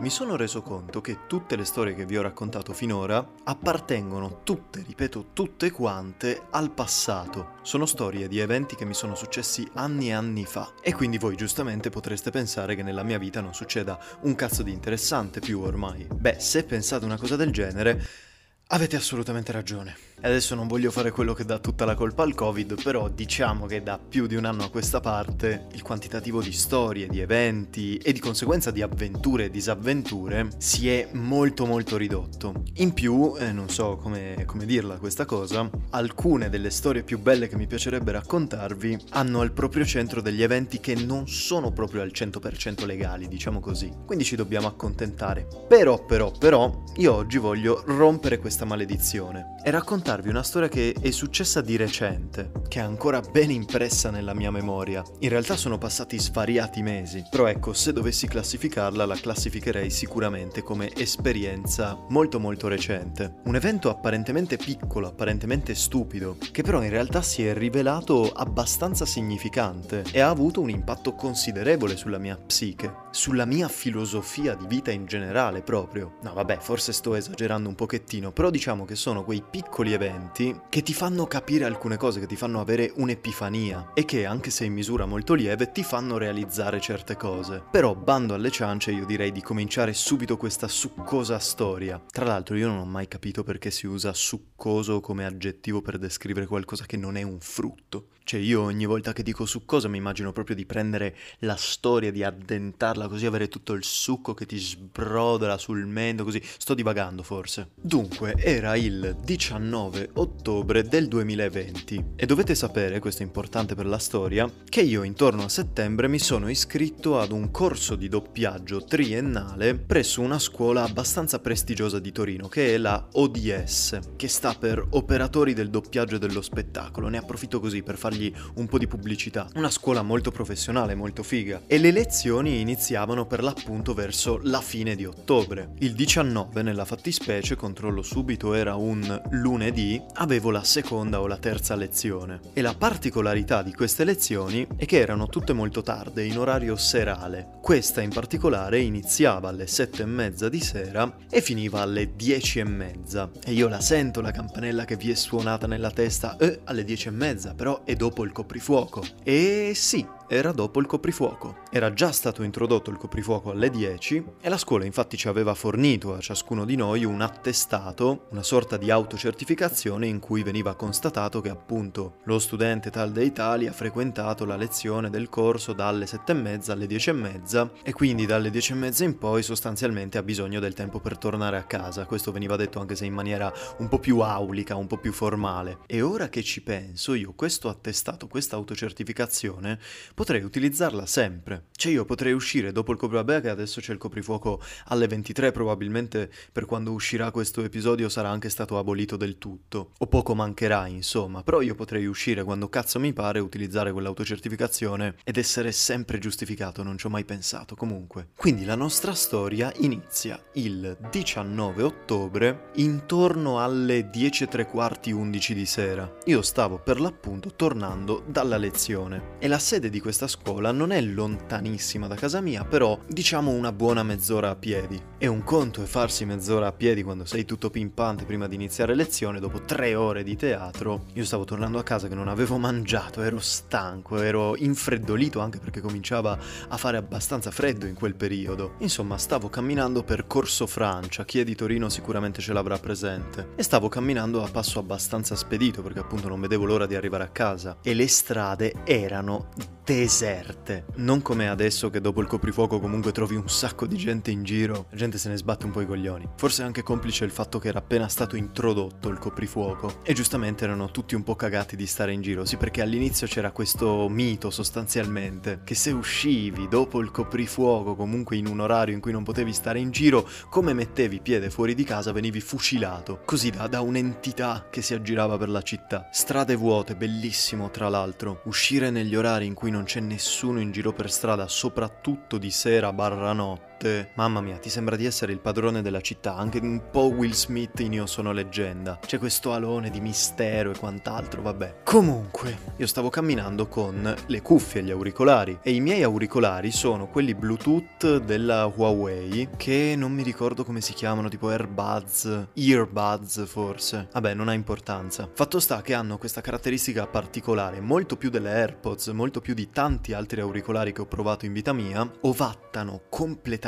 mi sono reso conto che tutte le storie che vi ho raccontato finora appartengono tutte, ripeto, tutte quante al passato. Sono storie di eventi che mi sono successi anni e anni fa. E quindi voi giustamente potreste pensare che nella mia vita non succeda un cazzo di interessante più ormai. Beh, se pensate una cosa del genere, avete assolutamente ragione. Adesso non voglio fare quello che dà tutta la colpa al Covid, però diciamo che da più di un anno a questa parte il quantitativo di storie, di eventi e di conseguenza di avventure e disavventure si è molto molto ridotto. In più, eh, non so come, come dirla questa cosa, alcune delle storie più belle che mi piacerebbe raccontarvi hanno al proprio centro degli eventi che non sono proprio al 100% legali, diciamo così. Quindi ci dobbiamo accontentare. Però, però, però, io oggi voglio rompere questa maledizione e raccontarvi una storia che è successa di recente, che è ancora ben impressa nella mia memoria. In realtà sono passati svariati mesi, però ecco, se dovessi classificarla, la classificherei sicuramente come esperienza molto molto recente. Un evento apparentemente piccolo, apparentemente stupido, che però in realtà si è rivelato abbastanza significante e ha avuto un impatto considerevole sulla mia psiche, sulla mia filosofia di vita in generale proprio. No, vabbè, forse sto esagerando un pochettino, però diciamo che sono quei piccoli eventi che ti fanno capire alcune cose, che ti fanno avere un'epifania e che, anche se in misura molto lieve, ti fanno realizzare certe cose. Però, bando alle ciance, io direi di cominciare subito questa succosa storia. Tra l'altro, io non ho mai capito perché si usa succoso come aggettivo per descrivere qualcosa che non è un frutto. Cioè io ogni volta che dico succosa mi immagino proprio di prendere la storia, di addentarla così, avere tutto il succo che ti sbrodola sul mento, così. Sto divagando forse. Dunque, era il 19 ottobre del 2020 e dovete sapere, questo è importante per la storia, che io intorno a settembre mi sono iscritto ad un corso di doppiaggio triennale presso una scuola abbastanza prestigiosa di Torino, che è la ODS, che sta per Operatori del doppiaggio e dello spettacolo. Ne approfitto così per fargli fargli un po' di pubblicità. Una scuola molto professionale, molto figa. E le lezioni iniziavano per l'appunto verso la fine di ottobre. Il 19, nella fattispecie, controllo subito, era un lunedì, avevo la seconda o la terza lezione. E la particolarità di queste lezioni è che erano tutte molto tarde, in orario serale. Questa in particolare iniziava alle sette e mezza di sera e finiva alle dieci e mezza. E io la sento la campanella che vi è suonata nella testa, eh, alle dieci e mezza, però è dopo il coprifuoco. E sì, era dopo il coprifuoco. Era già stato introdotto il coprifuoco alle 10 e la scuola infatti ci aveva fornito a ciascuno di noi un attestato, una sorta di autocertificazione in cui veniva constatato che appunto lo studente tal dei tali ha frequentato la lezione del corso dalle 7 e mezza alle 10 e mezza e quindi dalle 10 e mezza in poi sostanzialmente ha bisogno del tempo per tornare a casa. Questo veniva detto anche se in maniera un po' più aulica, un po' più formale. E ora che ci penso, io questo attestato, questa autocertificazione potrei utilizzarla sempre. Cioè io potrei uscire dopo il coprifuoco, che adesso c'è il coprifuoco alle 23, probabilmente per quando uscirà questo episodio sarà anche stato abolito del tutto, o poco mancherà insomma, però io potrei uscire quando cazzo mi pare, utilizzare quell'autocertificazione ed essere sempre giustificato, non ci ho mai pensato comunque. Quindi la nostra storia inizia il 19 ottobre intorno alle 10 e tre quarti 11 di sera. Io stavo per l'appunto tornando dalla lezione e la sede di questa scuola non è lontanissima da casa mia, però diciamo una buona mezz'ora a piedi. E un conto è farsi mezz'ora a piedi quando sei tutto pimpante prima di iniziare lezione, dopo tre ore di teatro. Io stavo tornando a casa che non avevo mangiato, ero stanco, ero infreddolito anche perché cominciava a fare abbastanza freddo in quel periodo. Insomma, stavo camminando per Corso Francia, chi è di Torino sicuramente ce l'avrà presente. E stavo camminando a passo abbastanza spedito perché appunto non vedevo l'ora di arrivare a casa. E le strade erano deserte. Non come adesso che dopo il coprifuoco comunque trovi un sacco di gente in giro, la gente se ne sbatte un po' i coglioni. Forse anche complice il fatto che era appena stato introdotto il coprifuoco e giustamente erano tutti un po' cagati di stare in giro, sì perché all'inizio c'era questo mito sostanzialmente che se uscivi dopo il coprifuoco comunque in un orario in cui non potevi stare in giro, come mettevi piede fuori di casa venivi fucilato, così da, da un'entità che si aggirava per la città. Strade vuote, bellissimo tra l'altro, uscire negli orari in cui non non c'è nessuno in giro per strada, soprattutto di sera barra no, tutte. Mamma mia, ti sembra di essere il padrone della città, anche un po' Will Smith in Io sono leggenda. C'è questo alone di mistero e quant'altro, vabbè. Comunque, io stavo camminando con le cuffie gli auricolari e i miei auricolari sono quelli Bluetooth della Huawei che non mi ricordo come si chiamano, tipo AirBuds, Earbuds forse. Vabbè, non ha importanza. Fatto sta che hanno questa caratteristica particolare, molto più delle AirPods, molto più di tanti altri auricolari che ho provato in vita mia, ovattano completamente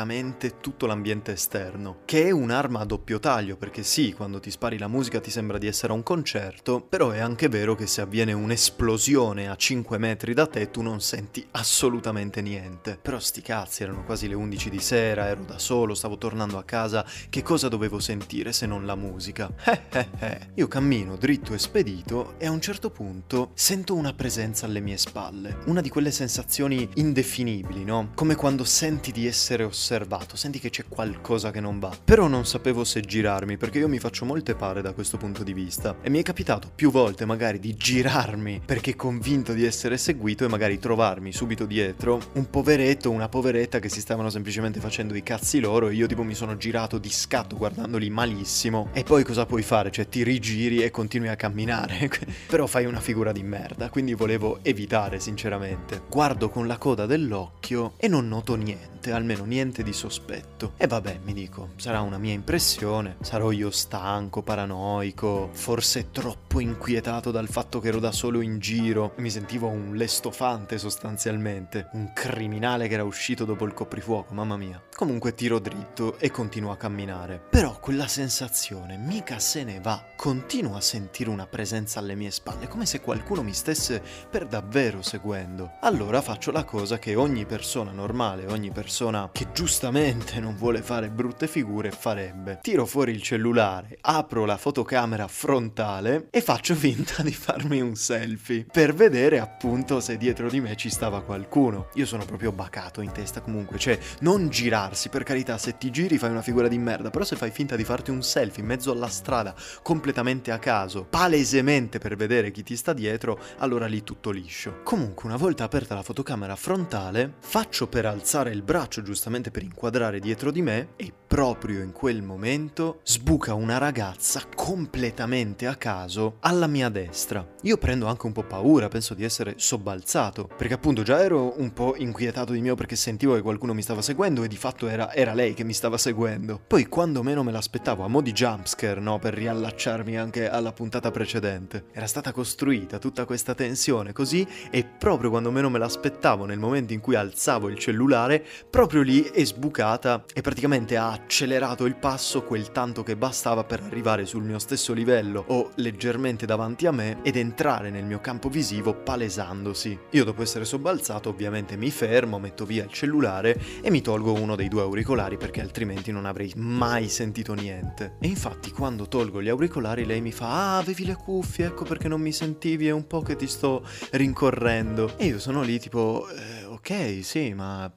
tutto l'ambiente esterno, che è un'arma a doppio taglio, perché sì, quando ti spari la musica ti sembra di essere a un concerto, però è anche vero che se avviene un'esplosione a 5 metri da te tu non senti assolutamente niente. Però sti cazzi, erano quasi le 11 di sera, ero da solo, stavo tornando a casa, che cosa dovevo sentire se non la musica? Eh eh eh. Io cammino dritto e spedito e a un certo punto sento una presenza alle mie spalle, una di quelle sensazioni indefinibili, no? Come quando senti di essere osservato, senti che c'è qualcosa che non va. Però non sapevo se girarmi perché io mi faccio molte pare da questo punto di vista e mi è capitato più volte magari di girarmi perché convinto di essere seguito e magari trovarmi subito dietro un poveretto, una poveretta che si stavano semplicemente facendo i cazzi loro e io tipo mi sono girato di scatto guardandoli malissimo e poi cosa puoi fare? Cioè ti rigiri e continui a camminare. Però fai una figura di merda, quindi volevo evitare sinceramente. Guardo con la coda dell'occhio e non noto niente, almeno niente di sospetto. E vabbè, mi dico, sarà una mia impressione, sarò io stanco, paranoico, forse troppo inquietato dal fatto che ero da solo in giro e mi sentivo un lestofante sostanzialmente, un criminale che era uscito dopo il coprifuoco, mamma mia. Comunque tiro dritto e continuo a camminare. Però quella sensazione mica se ne va. Continuo a sentire una presenza alle mie spalle, come se qualcuno mi stesse per davvero seguendo. Allora faccio la cosa che ogni persona normale, ogni persona che giustamente non vuole fare brutte figure farebbe. Tiro fuori il cellulare, apro la fotocamera frontale e faccio finta di farmi un selfie per vedere appunto se dietro di me ci stava qualcuno. Io sono proprio bacato in testa comunque, cioè non girarsi, per carità, se ti giri fai una figura di merda, però se fai finta di farti un selfie in mezzo alla strada completamente a caso, palesemente per vedere chi ti sta dietro, allora lì tutto liscio. Comunque una volta aperta la fotocamera frontale, faccio per alzare il braccio giustamente per inquadrare dietro di me e proprio in quel momento sbuca una ragazza completamente a caso alla mia destra. Io prendo anche un po' paura, penso di essere sobbalzato, perché appunto già ero un po' inquietato di mio perché sentivo che qualcuno mi stava seguendo e di fatto era, era lei che mi stava seguendo. Poi quando meno me l'aspettavo, a mo' di jumpscare, no, per riallacciarmi anche alla puntata precedente, era stata costruita tutta questa tensione così e proprio quando meno me l'aspettavo, nel momento in cui alzavo il cellulare, proprio lì è sbucata e praticamente ha accelerato il passo quel tanto che bastava per arrivare sul mio stesso livello o leggermente davanti a me ed entrare nel mio campo visivo palesandosi. Io dopo essere sobbalzato ovviamente mi fermo, metto via il cellulare e mi tolgo uno dei due auricolari perché altrimenti non avrei mai sentito niente. E infatti quando tolgo gli auricolari lei mi fa ah avevi le cuffie ecco perché non mi sentivi è un po' che ti sto rincorrendo. E io sono lì tipo eh, ok sì ma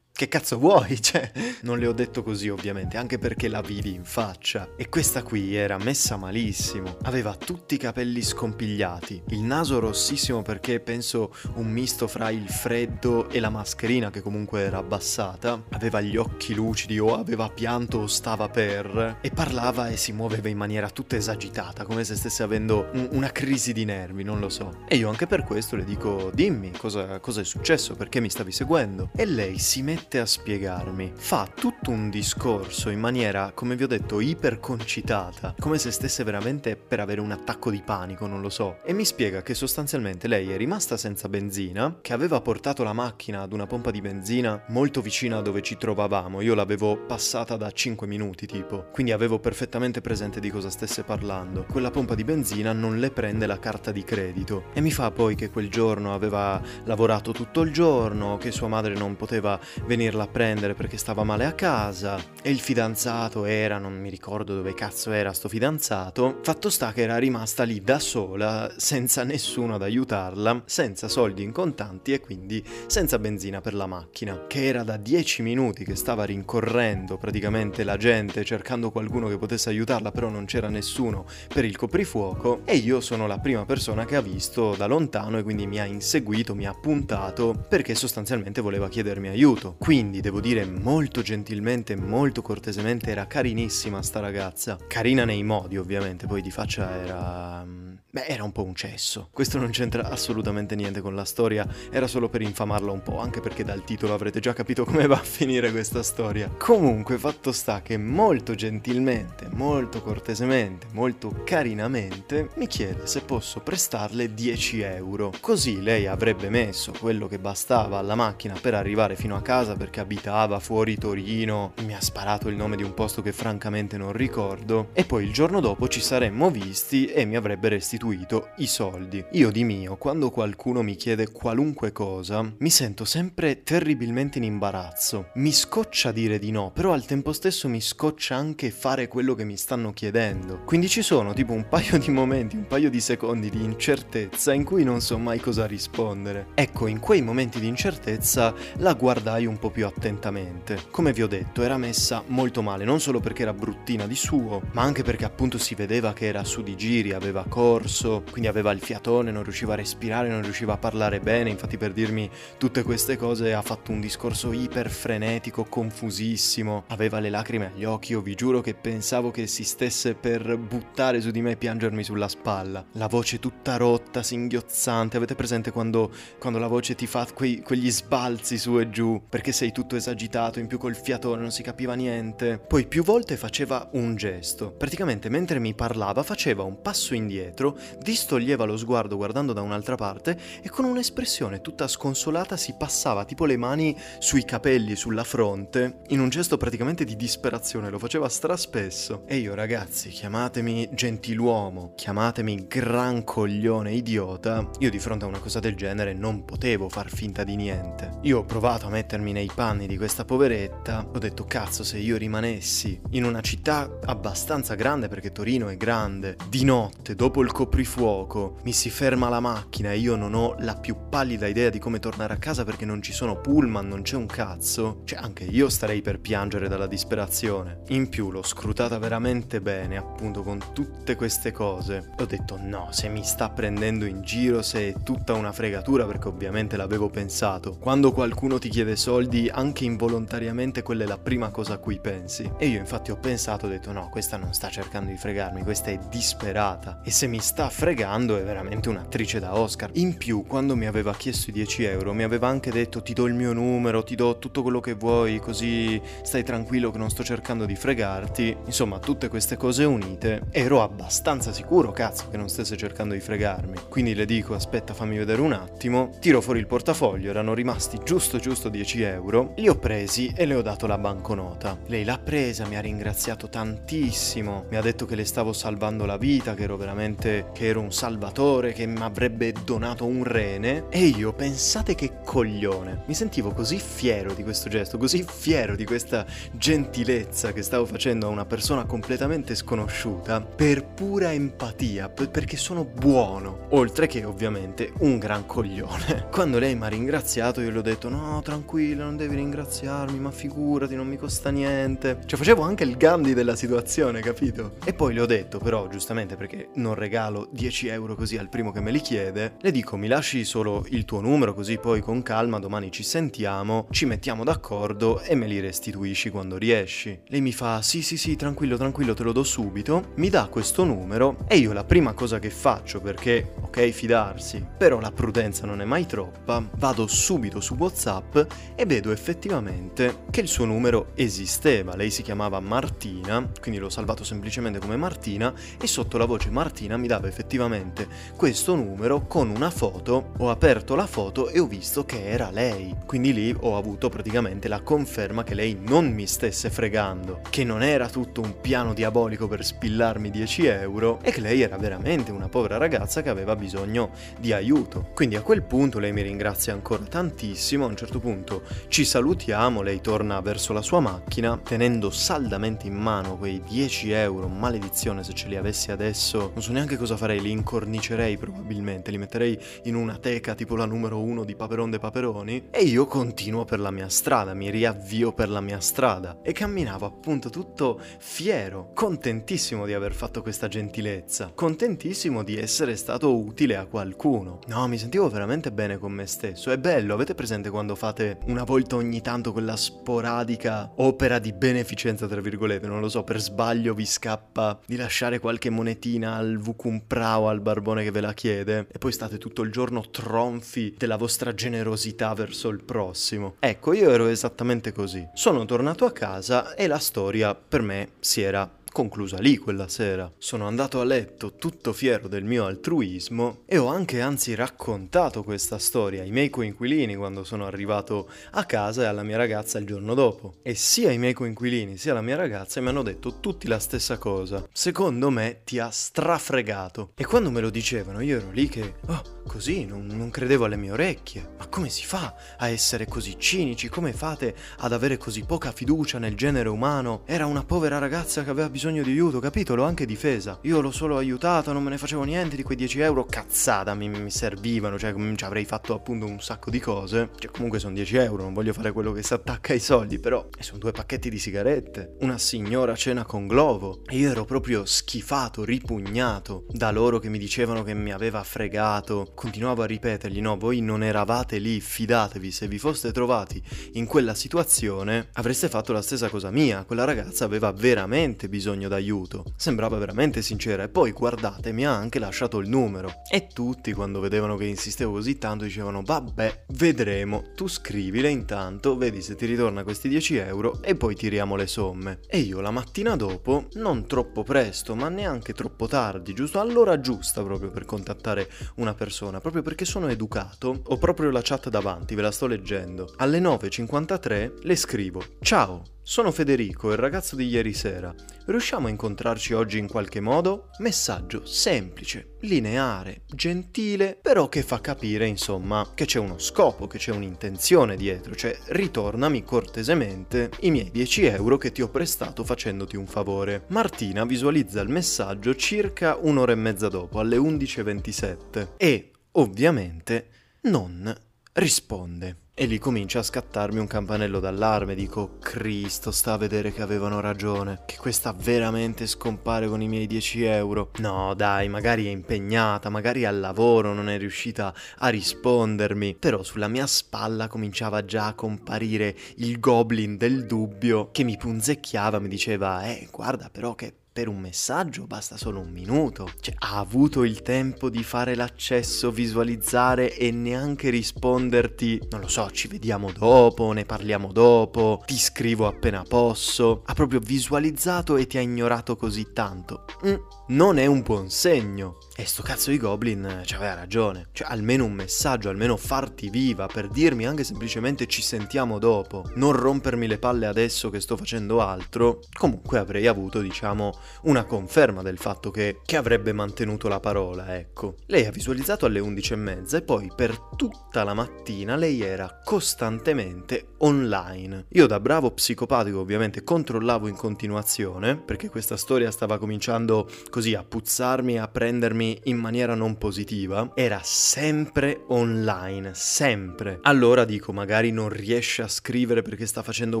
che cazzo vuoi? Cioè, non le ho detto così ovviamente, anche perché la vidi in faccia. E questa qui era messa malissimo. Aveva tutti i capelli scompigliati, il naso rossissimo perché penso un misto fra il freddo e la mascherina che comunque era abbassata. Aveva gli occhi lucidi o aveva pianto o stava per. E parlava e si muoveva in maniera tutta esagitata, come se stesse avendo un- una crisi di nervi, non lo so. E io anche per questo le dico, dimmi cosa, cosa è successo, perché mi stavi seguendo. E lei si mette a spiegarmi. Fa tutto un discorso in maniera, come vi ho detto, iperconcitata, come se stesse veramente per avere un attacco di panico, non lo so. E mi spiega che sostanzialmente lei è rimasta senza benzina, che aveva portato la macchina ad una pompa di benzina molto vicina a dove ci trovavamo. Io l'avevo passata da 5 minuti tipo, quindi avevo perfettamente presente di cosa stesse parlando. Quella pompa di benzina non le prende la carta di credito e mi fa poi che quel giorno aveva lavorato tutto il giorno, che sua madre non poteva venirla a prendere perché stava male a casa e il fidanzato era, non mi ricordo dove cazzo era sto fidanzato, fatto sta che era rimasta lì da sola, senza nessuno ad aiutarla, senza soldi in contanti e quindi senza benzina per la macchina, che era da 10 minuti che stava rincorrendo praticamente la gente cercando qualcuno che potesse aiutarla, però non c'era nessuno per il coprifuoco e io sono la prima persona che ha visto da lontano e quindi mi ha inseguito, mi ha puntato perché sostanzialmente voleva chiedermi aiuto Quindi devo dire molto gentilmente, molto cortesemente, era carinissima sta ragazza. Carina nei modi ovviamente, poi di faccia era... Beh, era un po' un cesso. Questo non c'entra assolutamente niente con la storia, era solo per infamarla un po', anche perché dal titolo avrete già capito come va a finire questa storia. Comunque, fatto sta che molto gentilmente, molto cortesemente, molto carinamente mi chiede se posso prestarle 10 euro. Così lei avrebbe messo quello che bastava alla macchina per arrivare fino a casa perché abitava fuori Torino, mi ha sparato il nome di un posto che francamente non ricordo, e poi il giorno dopo ci saremmo visti e mi avrebbe restituito i soldi. Io di mio, quando qualcuno mi chiede qualunque cosa, mi sento sempre terribilmente in imbarazzo. Mi scoccia dire di no, però al tempo stesso mi scoccia anche fare quello che mi stanno chiedendo. Quindi ci sono tipo un paio di momenti, un paio di secondi di incertezza in cui non so mai cosa rispondere. Ecco, in quei momenti di incertezza la guardai un po' più attentamente. Come vi ho detto, era messa molto male, non solo perché era bruttina di suo, ma anche perché appunto si vedeva che era su di giri, aveva corso, quindi aveva il fiatone, non riusciva a respirare, non riusciva a parlare bene, infatti per dirmi tutte queste cose ha fatto un discorso iper frenetico, confusissimo, aveva le lacrime agli occhi, io vi giuro che pensavo che si stesse per buttare su di me e piangermi sulla spalla. La voce tutta rotta, singhiozzante, avete presente quando, quando la voce ti fa quei- quegli sbalzi su e giù, perché sei tutto esagitato, in più col fiatone non si capiva niente. Poi più volte faceva un gesto, praticamente mentre mi parlava faceva un passo indietro, distoglieva lo sguardo guardando da un'altra parte e con un'espressione tutta sconsolata si passava tipo le mani sui capelli, sulla fronte, in un gesto praticamente di disperazione, lo faceva straspesso. E io ragazzi, chiamatemi gentiluomo, chiamatemi gran coglione idiota, io di fronte a una cosa del genere non potevo far finta di niente. Io ho provato a mettermi nei panni di questa poveretta, ho detto cazzo se io rimanessi in una città abbastanza grande perché Torino è grande, di notte, dopo il coprifuoco, mi si ferma la macchina e io non ho la più pallida idea di come tornare a casa perché non ci sono pullman, non c'è un cazzo, cioè anche io starei per piangere dalla disperazione. In più l'ho scrutata veramente bene, appunto con tutte queste cose. Ho detto no, se mi sta prendendo in giro, se è tutta una fregatura perché ovviamente l'avevo pensato. Quando qualcuno ti chiede soldi, anche involontariamente quella è la prima cosa a cui pensi. E io infatti ho pensato, ho detto no, questa non sta cercando di fregarmi, questa è disperata. E se mi sta fregando è veramente un'attrice da Oscar. In più, quando mi aveva chiesto i 10 euro, mi aveva anche detto ti do il mio numero, ti do tutto quello che vuoi, così stai tranquillo che non sto cercando di fregarti. Insomma, tutte queste cose unite, ero abbastanza sicuro, cazzo, che non stesse cercando di fregarmi. Quindi le dico, aspetta, fammi vedere un attimo. Tiro fuori il portafoglio, erano rimasti giusto giusto 10 euro. Li ho presi e le ho dato la banconota. Lei l'ha presa, mi ha ringraziato tantissimo, mi ha detto che le stavo salvando la vita, che ero veramente, che ero un salvatore, che mi avrebbe donato un rene. E io, pensate che coglione, mi sentivo così fiero di questo gesto, così fiero di questa gentilezza che stavo facendo a una persona completamente sconosciuta, per pura empatia, perché sono buono, oltre che ovviamente un gran coglione. Quando lei mi ha ringraziato io le ho detto no, tranquillo, non devi ringraziarmi, ma figurati, non mi costa niente. Cioè facevo anche il Gandhi della situazione, capito? E poi le ho detto però, giustamente perché non regalo 10 euro così al primo che me li chiede, le dico mi lasci solo il tuo numero così poi con calma domani ci sentiamo, ci mettiamo d'accordo e me li restituisci quando riesci. Lei mi fa sì sì sì tranquillo tranquillo te lo do subito, mi dà questo numero e io la prima cosa che faccio perché ok fidarsi, però la prudenza non è mai troppa, vado subito su Whatsapp e vedo effettivamente che il suo numero esisteva, lei si chiamava Martina, quindi l'ho salvato semplicemente come Martina e sotto la voce Martina mi dava effettivamente. Questo numero con una foto, ho aperto la foto e ho visto che era lei, quindi lì ho avuto praticamente la conferma che lei non mi stesse fregando, che non era tutto un piano diabolico per spillarmi 10 euro e che lei era veramente una povera ragazza che aveva bisogno di aiuto. Quindi a quel punto lei mi ringrazia ancora tantissimo, a un certo punto ci salutiamo, lei torna verso la sua macchina tenendo saldamente in mano quei 10 euro, maledizione se ce li avessi adesso, non so neanche cosa cosa farei? Li incornicerei probabilmente, li metterei in una teca tipo la numero uno di Paperon de Paperoni e io continuo per la mia strada, mi riavvio per la mia strada e camminavo appunto tutto fiero, contentissimo di aver fatto questa gentilezza, contentissimo di essere stato utile a qualcuno. No, mi sentivo veramente bene con me stesso. È bello, avete presente quando fate una volta ogni tanto quella sporadica opera di beneficenza, tra virgolette, non lo so, per sbaglio vi scappa di lasciare qualche monetina al Vucumprao, al barbone che ve la chiede e poi state tutto il giorno tronfi della vostra generosità verso il prossimo. Ecco, io ero esattamente così. Sono tornato a casa e la storia per me si era conclusa lì quella sera. Sono andato a letto tutto fiero del mio altruismo e ho anche anzi raccontato questa storia ai miei coinquilini quando sono arrivato a casa e alla mia ragazza il giorno dopo. E sia i miei coinquilini sia la mia ragazza mi hanno detto tutti la stessa cosa. Secondo me ti ha strafregato. E quando me lo dicevano io ero lì che... Oh, Così non, non, credevo alle mie orecchie. Ma come si fa a essere così cinici? Come fate ad avere così poca fiducia nel genere umano? Era una povera ragazza che aveva bisogno di aiuto, capito? L'ho anche difesa. Io l'ho solo aiutata, non me ne facevo niente di quei 10 euro. Cazzata, mi, mi servivano, cioè ci avrei fatto appunto un sacco di cose. Cioè comunque sono 10 euro, non voglio fare quello che si attacca ai soldi, però e sono due pacchetti di sigarette. Una signora cena con Glovo. E io ero proprio schifato, ripugnato da loro che mi dicevano che mi aveva fregato continuavo a ripetergli no, voi non eravate lì, fidatevi, se vi foste trovati in quella situazione avreste fatto la stessa cosa mia, quella ragazza aveva veramente bisogno d'aiuto, sembrava veramente sincera e poi guardate mi ha anche lasciato il numero. E tutti quando vedevano che insistevo così tanto dicevano vabbè, vedremo, tu scrivile intanto, vedi se ti ritorna questi 10 euro e poi tiriamo le somme. E io la mattina dopo, non troppo presto ma neanche troppo tardi, giusto? All'ora giusta proprio per contattare una persona, proprio perché sono educato, ho proprio la chat davanti, ve la sto leggendo. Alle 9.53 le scrivo: Ciao, sono Federico, il ragazzo di ieri sera. Riusciamo a incontrarci oggi in qualche modo? Messaggio semplice, lineare, gentile, però che fa capire, insomma, che c'è uno scopo, che c'è un'intenzione dietro, cioè ritornami cortesemente i miei 10 euro che ti ho prestato facendoti un favore. Martina visualizza il messaggio circa un'ora e mezza dopo, alle 11.27, e ovviamente non risponde. E lì comincia a scattarmi un campanello d'allarme, dico Cristo, sta a vedere che avevano ragione, che questa veramente scompare con i miei 10 euro. No dai, magari è impegnata, magari al lavoro non è riuscita a rispondermi, però sulla mia spalla cominciava già a comparire il goblin del dubbio che mi punzecchiava, mi diceva, eh guarda però che per un messaggio basta solo un minuto. Cioè, ha avuto il tempo di fare l'accesso, visualizzare e neanche risponderti, non lo so, ci vediamo dopo, ne parliamo dopo, ti scrivo appena posso. Ha proprio visualizzato e ti ha ignorato così tanto. Mm, non è un buon segno. E sto cazzo di Goblin eh, ci aveva ragione. Cioè, almeno un messaggio, almeno farti viva per dirmi anche semplicemente ci sentiamo dopo. Non rompermi le palle adesso che sto facendo altro. Comunque avrei avuto, diciamo, una conferma del fatto che, che avrebbe mantenuto la parola, ecco. Lei ha visualizzato alle 11.30 e poi per tutta la mattina lei era costantemente online. Io da bravo psicopatico ovviamente controllavo in continuazione, perché questa storia stava cominciando così a puzzarmi, a prendermi in maniera non positiva, era sempre online, sempre. Allora dico, magari non riesce a scrivere perché sta facendo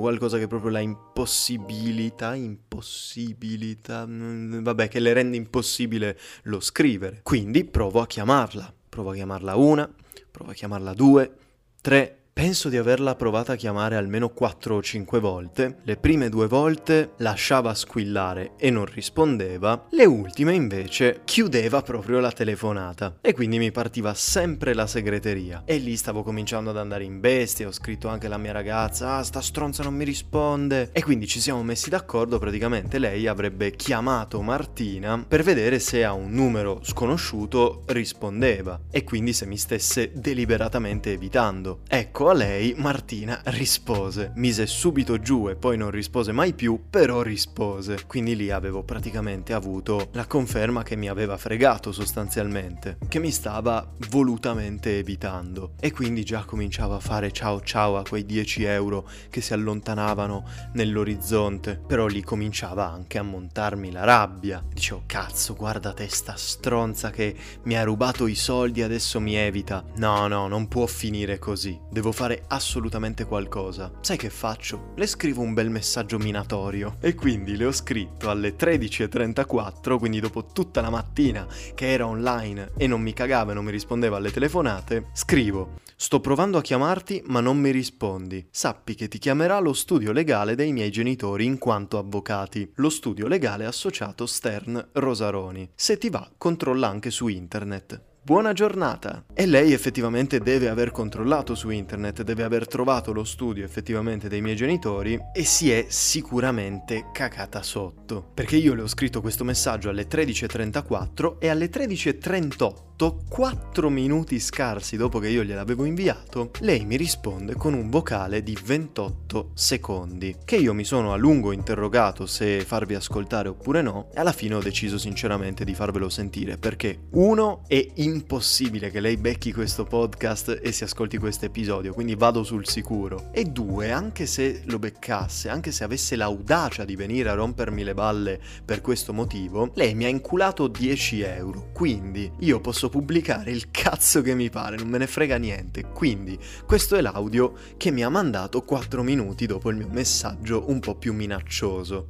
qualcosa che proprio la impossibilita, impossibilita, mm, vabbè, che le rende impossibile lo scrivere. Quindi provo a chiamarla, provo a chiamarla una, provo a chiamarla due, tre, Penso di averla provata a chiamare almeno 4 o 5 volte, le prime due volte lasciava squillare e non rispondeva, le ultime invece chiudeva proprio la telefonata. E quindi mi partiva sempre la segreteria. E lì stavo cominciando ad andare in bestia, ho scritto anche alla mia ragazza, ah sta stronza non mi risponde. E quindi ci siamo messi d'accordo, praticamente lei avrebbe chiamato Martina per vedere se a un numero sconosciuto rispondeva. E quindi se mi stesse deliberatamente evitando. Ecco a lei Martina rispose. Mise subito giù e poi non rispose mai più, però rispose. Quindi lì avevo praticamente avuto la conferma che mi aveva fregato sostanzialmente, che mi stava volutamente evitando. E quindi già cominciavo a fare ciao ciao a quei 10 euro che si allontanavano nell'orizzonte. Però lì cominciava anche a montarmi la rabbia. Dicevo, cazzo, guarda te sta stronza che mi ha rubato i soldi adesso mi evita. No, no, non può finire così. Devo fare assolutamente qualcosa. Sai che faccio? Le scrivo un bel messaggio minatorio. E quindi le ho scritto alle 13.34, quindi dopo tutta la mattina che era online e non mi cagava e non mi rispondeva alle telefonate, scrivo Sto provando a chiamarti ma non mi rispondi. Sappi che ti chiamerà lo studio legale dei miei genitori in quanto avvocati, lo studio legale associato Stern Rosaroni. Se ti va, controlla anche su internet. Buona giornata! E lei effettivamente deve aver controllato su internet, deve aver trovato lo studio effettivamente dei miei genitori e si è sicuramente cacata sotto. Perché io le ho scritto questo messaggio alle 13.34 e alle 13.38 4 minuti scarsi dopo che io gliel'avevo inviato, lei mi risponde con un vocale di 28 secondi, che io mi sono a lungo interrogato se farvi ascoltare oppure no, e alla fine ho deciso sinceramente di farvelo sentire, perché uno è impossibile che lei becchi questo podcast e si ascolti questo episodio, quindi vado sul sicuro, e due, anche se lo beccasse, anche se avesse l'audacia di venire a rompermi le balle per questo motivo, lei mi ha inculato 10 euro, quindi io posso posso pubblicare il cazzo che mi pare, non me ne frega niente. Quindi questo è l'audio che mi ha mandato 4 minuti dopo il mio messaggio un po' più minaccioso.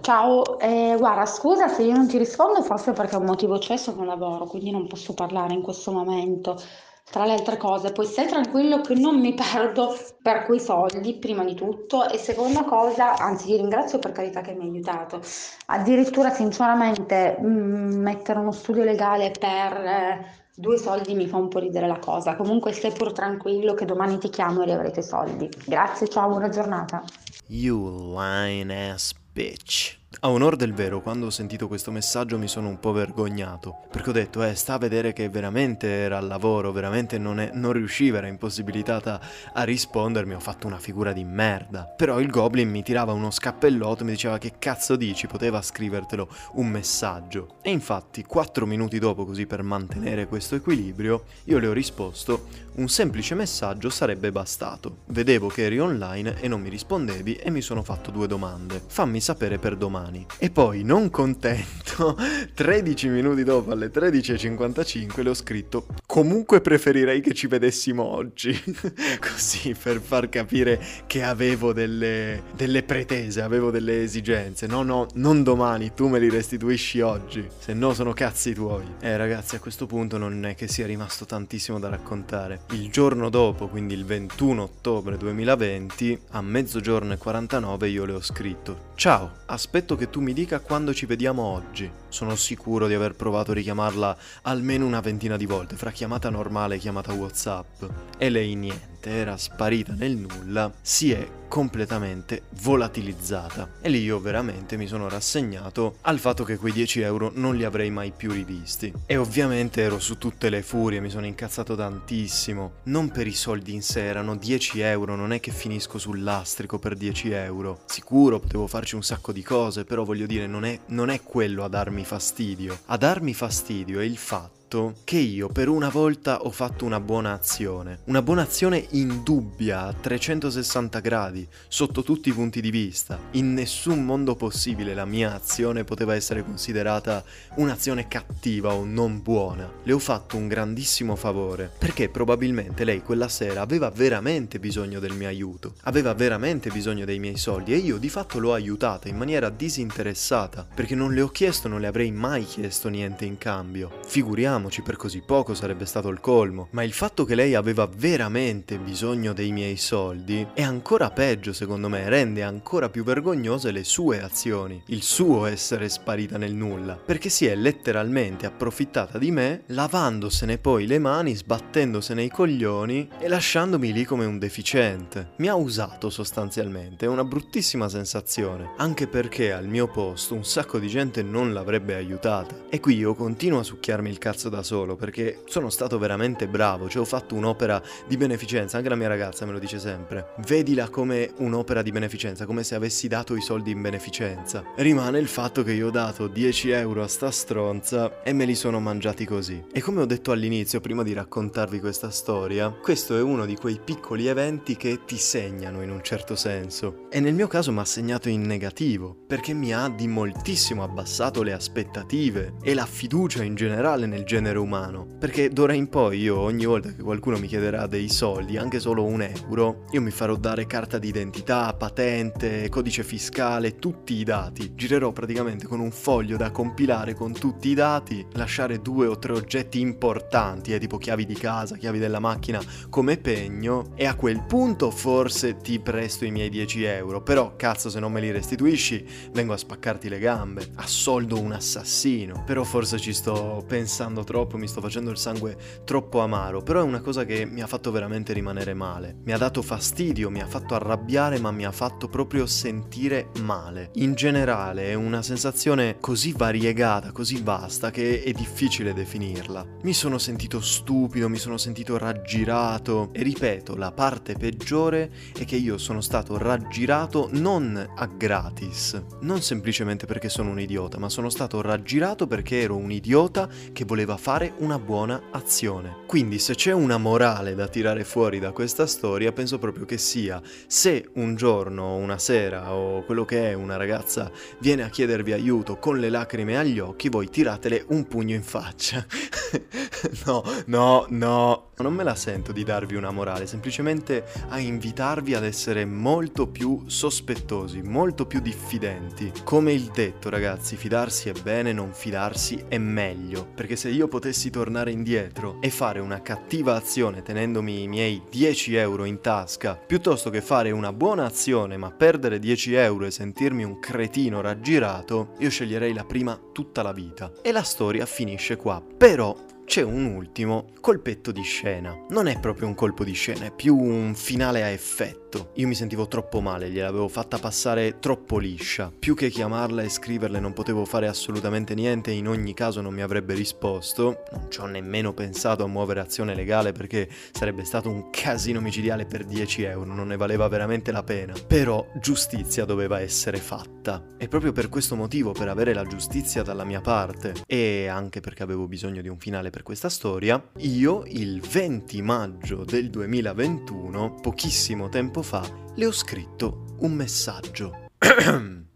Ciao, eh, guarda, scusa se io non ti rispondo, forse perché ho un motivo c'è, sono lavoro, quindi non posso parlare in questo momento. Tra le altre cose, poi stai tranquillo che non mi perdo per quei soldi, prima di tutto, e seconda cosa, anzi ti ringrazio per carità che mi hai aiutato, addirittura sinceramente mh, mm, mettere uno studio legale per eh, due soldi mi fa un po' ridere la cosa, comunque stai pur tranquillo che domani ti chiamo e riavrete soldi. Grazie, ciao, buona giornata. You lying ass bitch. A onor del vero, quando ho sentito questo messaggio mi sono un po' vergognato, perché ho detto, eh, sta a vedere che veramente era al lavoro, veramente non, è, non riusciva, era impossibilitata a rispondermi, ho fatto una figura di merda. Però il Goblin mi tirava uno scappellotto e mi diceva che cazzo dici, poteva scrivertelo un messaggio. E infatti, quattro minuti dopo, così per mantenere questo equilibrio, io le ho risposto, un semplice messaggio sarebbe bastato. Vedevo che eri online e non mi rispondevi e mi sono fatto due domande. Fammi sapere per domani domani. E poi, non contento, 13 minuti dopo, alle 13.55, le ho scritto comunque preferirei che ci vedessimo oggi. Così, per far capire che avevo delle, delle pretese, avevo delle esigenze. No, no, non domani, tu me li restituisci oggi, se no sono cazzi tuoi. Eh ragazzi, a questo punto non è che sia rimasto tantissimo da raccontare. Il giorno dopo, quindi il 21 ottobre 2020, a mezzogiorno e 49 io le ho scritto Ciao, aspetto che tu mi dica quando ci vediamo oggi. Sono sicuro di aver provato a richiamarla almeno una ventina di volte, fra chiamata normale e chiamata WhatsApp. E lei niente era sparita nel nulla, si è completamente volatilizzata. E lì io veramente mi sono rassegnato al fatto che quei 10 euro non li avrei mai più rivisti. E ovviamente ero su tutte le furie, mi sono incazzato tantissimo. Non per i soldi in sé, erano 10 euro, non è che finisco sul lastrico per 10 euro. Sicuro potevo farci un sacco di cose, però voglio dire, non è, non è quello a darmi fastidio. A darmi fastidio è il fatto che io per una volta ho fatto una buona azione. Una buona azione indubbia a 360 gradi, sotto tutti i punti di vista. In nessun mondo possibile la mia azione poteva essere considerata un'azione cattiva o non buona. Le ho fatto un grandissimo favore, perché probabilmente lei quella sera aveva veramente bisogno del mio aiuto, aveva veramente bisogno dei miei soldi e io di fatto l'ho aiutata in maniera disinteressata, perché non le ho chiesto, non le avrei mai chiesto niente in cambio. Figuriamoci, per così poco sarebbe stato il colmo, ma il fatto che lei aveva veramente bisogno dei miei soldi è ancora peggio secondo me, rende ancora più vergognose le sue azioni, il suo essere sparita nel nulla, perché si è letteralmente approfittata di me, lavandosene poi le mani, sbattendosene i coglioni e lasciandomi lì come un deficiente. Mi ha usato sostanzialmente, è una bruttissima sensazione, anche perché al mio posto un sacco di gente non l'avrebbe aiutata. E qui io continuo a succhiarmi il cazzo da solo perché sono stato veramente bravo, cioè ho fatto un'opera di beneficenza, anche la mia ragazza me lo dice sempre. Vedila come un'opera di beneficenza, come se avessi dato i soldi in beneficenza. Rimane il fatto che io ho dato 10 euro a sta stronza e me li sono mangiati così. E come ho detto all'inizio, prima di raccontarvi questa storia, questo è uno di quei piccoli eventi che ti segnano in un certo senso. E nel mio caso mi ha segnato in negativo, perché mi ha di moltissimo abbassato le aspettative e la fiducia in generale nel genere umano. Perché d'ora in poi io ogni volta che qualcuno mi chiederà dei soldi, anche solo un euro, io mi farò dare carta d'identità, patente, codice fiscale, tutti i dati. Girerò praticamente con un foglio da compilare con tutti i dati, lasciare due o tre oggetti importanti, eh, tipo chiavi di casa, chiavi della macchina, come pegno e a quel punto forse ti presto i miei 10 euro. Però cazzo se non me li restituisci vengo a spaccarti le gambe, assoldo un assassino. Però forse ci sto pensando troppo, mi sto facendo il sangue troppo amaro, però è una cosa che mi ha fatto veramente rimanere male. Mi ha dato fastidio, mi ha fatto arrabbiare, ma mi ha fatto proprio sentire male. In generale è una sensazione così variegata, così vasta che è difficile definirla. Mi sono sentito stupido, mi sono sentito raggirato e ripeto, la parte peggiore è che io sono stato raggirato non a gratis, non semplicemente perché sono un idiota, ma sono stato raggirato perché ero un idiota che voleva fare una buona azione. Quindi se c'è una morale da tirare fuori da questa storia, penso proprio che sia se un giorno, una sera o quello che è una ragazza viene a chiedervi aiuto con le lacrime agli occhi, voi tiratele un pugno in faccia. no, no, no, non me la sento di darvi una morale, semplicemente a invitarvi ad essere molto più sospettosi, molto più diffidenti. Come il detto, ragazzi, fidarsi è bene, non fidarsi è meglio, perché se io potessi tornare indietro e fare una cattiva azione tenendomi i miei 10 euro in tasca, piuttosto che fare una buona azione ma perdere 10 euro e sentirmi un cretino raggirato, io sceglierei la prima tutta la vita. E la storia finisce qua. Però c'è un ultimo colpetto di scena. Non è proprio un colpo di scena, è più un finale a effetto. Io mi sentivo troppo male, gliel'avevo fatta passare troppo liscia. Più che chiamarla e scriverle non potevo fare assolutamente niente, in ogni caso non mi avrebbe risposto. Non ci ho nemmeno pensato a muovere azione legale perché sarebbe stato un casino micidiale per 10 euro, non ne valeva veramente la pena. Però giustizia doveva essere fatta. E proprio per questo motivo, per avere la giustizia dalla mia parte, e anche perché avevo bisogno di un finale per questa storia, io il 20 maggio del 2021, pochissimo tempo fa, le ho scritto un messaggio.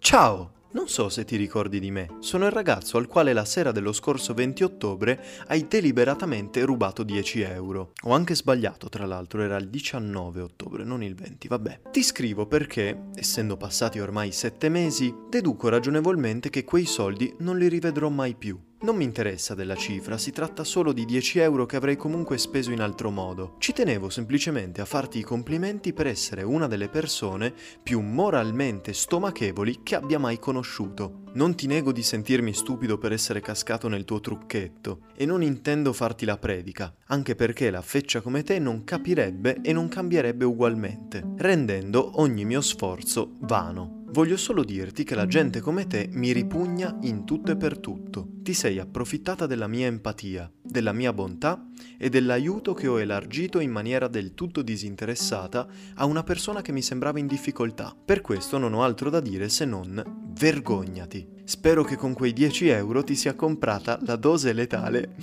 Ciao! Non so se ti ricordi di me, sono il ragazzo al quale la sera dello scorso 20 ottobre hai deliberatamente rubato 10 euro. Ho anche sbagliato, tra l'altro, era il 19 ottobre, non il 20, vabbè. Ti scrivo perché, essendo passati ormai 7 mesi, deduco ragionevolmente che quei soldi non li rivedrò mai più. Non mi interessa della cifra, si tratta solo di 10 euro che avrei comunque speso in altro modo. Ci tenevo semplicemente a farti i complimenti per essere una delle persone più moralmente stomachevoli che abbia mai conosciuto. Non ti nego di sentirmi stupido per essere cascato nel tuo trucchetto e non intendo farti la predica, anche perché la feccia come te non capirebbe e non cambierebbe ugualmente, rendendo ogni mio sforzo vano. Voglio solo dirti che la gente come te mi ripugna in tutto e per tutto. Ti sei approfittata della mia empatia, della mia bontà e dell'aiuto che ho elargito in maniera del tutto disinteressata a una persona che mi sembrava in difficoltà. Per questo non ho altro da dire se non vergognati. Spero che con quei 10 euro ti sia comprata la dose letale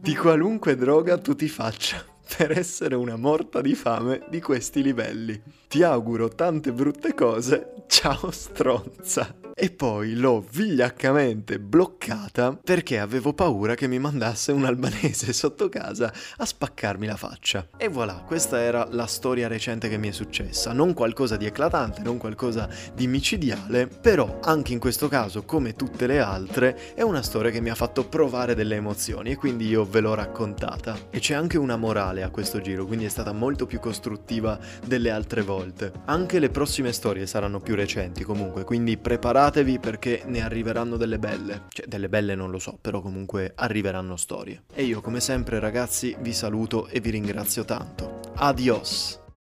di qualunque droga tu ti faccia per essere una morta di fame di questi livelli. Ti auguro tante brutte cose, ciao stronza! E poi l'ho vigliaccamente bloccata perché avevo paura che mi mandasse un albanese sotto casa a spaccarmi la faccia. E voilà, questa era la storia recente che mi è successa. Non qualcosa di eclatante, non qualcosa di micidiale, però anche in questo caso, come tutte le altre, è una storia che mi ha fatto provare delle emozioni e quindi io ve l'ho raccontata. E c'è anche una morale a questo giro, quindi è stata molto più costruttiva delle altre volte. Anche le prossime storie saranno più recenti comunque, quindi preparatevi preparatevi perché ne arriveranno delle belle. Cioè, delle belle non lo so, però comunque arriveranno storie. E io come sempre ragazzi vi saluto e vi ringrazio tanto. Adios!